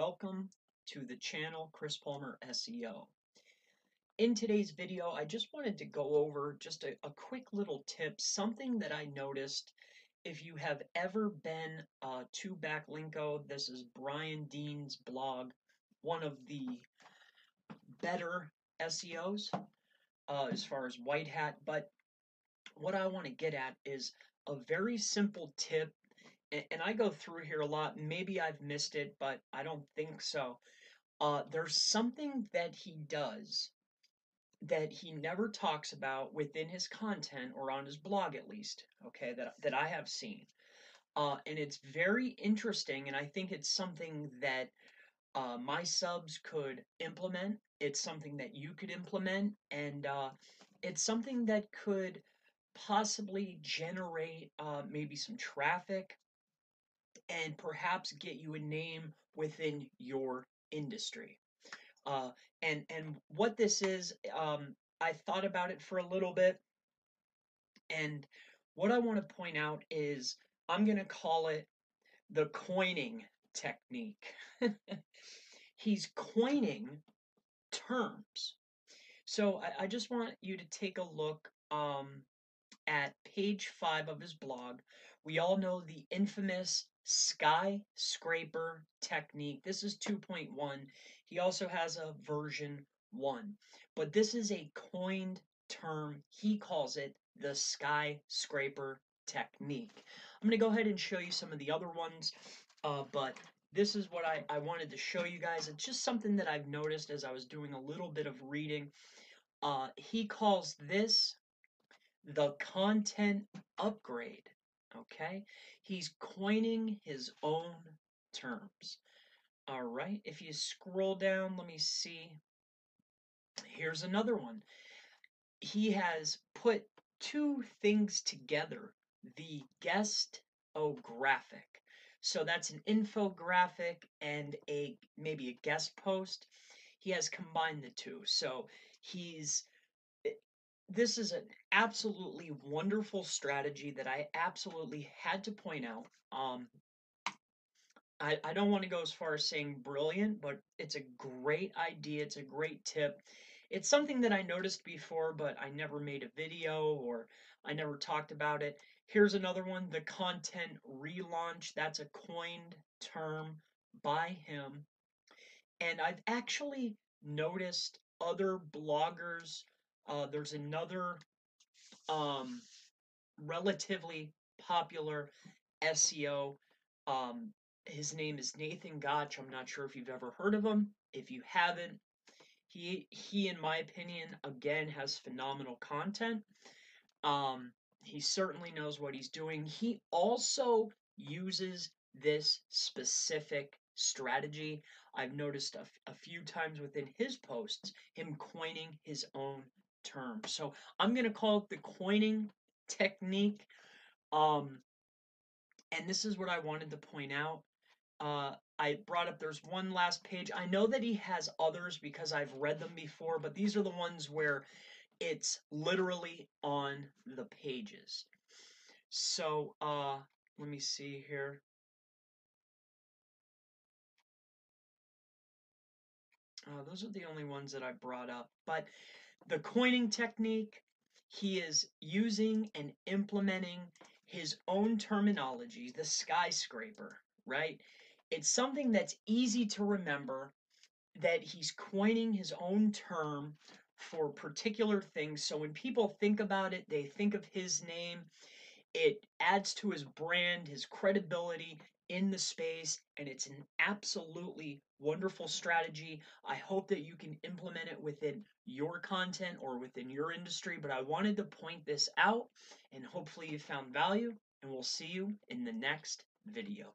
welcome to the channel Chris Palmer SEO. In today's video, I just wanted to go over just a, a quick little tip, something that I noticed if you have ever been uh, to Backlinko, this is Brian Dean's blog, one of the better SEOs uh, as far as white hat, but what I want to get at is a very simple tip and I go through here a lot. Maybe I've missed it, but I don't think so. Uh, there's something that he does that he never talks about within his content or on his blog, at least. Okay, that that I have seen, uh, and it's very interesting. And I think it's something that uh, my subs could implement. It's something that you could implement, and uh, it's something that could possibly generate uh, maybe some traffic and perhaps get you a name within your industry. Uh, and and what this is, um, I thought about it for a little bit, and what I want to point out is I'm going to call it the coining technique. He's coining terms. So I, I, just want you to take a look um, at page five of his blog. We all know the infamous skyscraper technique. This is 2.1. He also has a version 1. But this is a coined term. He calls it the skyscraper technique. I'm going to go ahead and show you some of the other ones, uh, but this is what I, I wanted to show you guys. It's just something that I've noticed as I was doing a little bit of reading. Uh, he calls this the content upgrade. Okay? He's coining his own terms. All right, if you scroll down, let me see. Here's another one. He has put two things together the guest o graphic. So that's an infographic and a maybe a guest post. He has combined the two. So he's this is an absolutely wonderful strategy that I absolutely had to point out. Um, I, I don't want to go as far as saying brilliant, but it's a great idea. It's a great tip. It's something that I noticed before, but I never made a video or I never talked about it. Here's another one the content relaunch. That's a coined term by him. And I've actually noticed other bloggers uh, there's another um, relatively popular SEO. Um, his name is Nathan Gotch. I'm not sure if you've ever heard of him. If you haven't, he he, in my opinion, again has phenomenal content. Um, he certainly knows what he's doing. He also uses this specific strategy. I've noticed a, a few times within his posts him coining his own term. So I'm going to call it the coining technique. Um, and this is what I wanted to point out. Uh, I brought up there's one last page. I know that he has others because I've read them before, but these are the ones where it's literally on the pages. So uh, let me see here. Uh, those are the only ones that I brought up. But the coining technique, he is using and implementing his own terminology, the skyscraper, right? It's something that's easy to remember that he's coining his own term for particular things. So when people think about it, they think of his name. It adds to his brand, his credibility, in the space, and it's an absolutely wonderful strategy. I hope that you can implement it within your content or within your industry, but I wanted to point this out, and hopefully you found value, and we'll see you in the next video.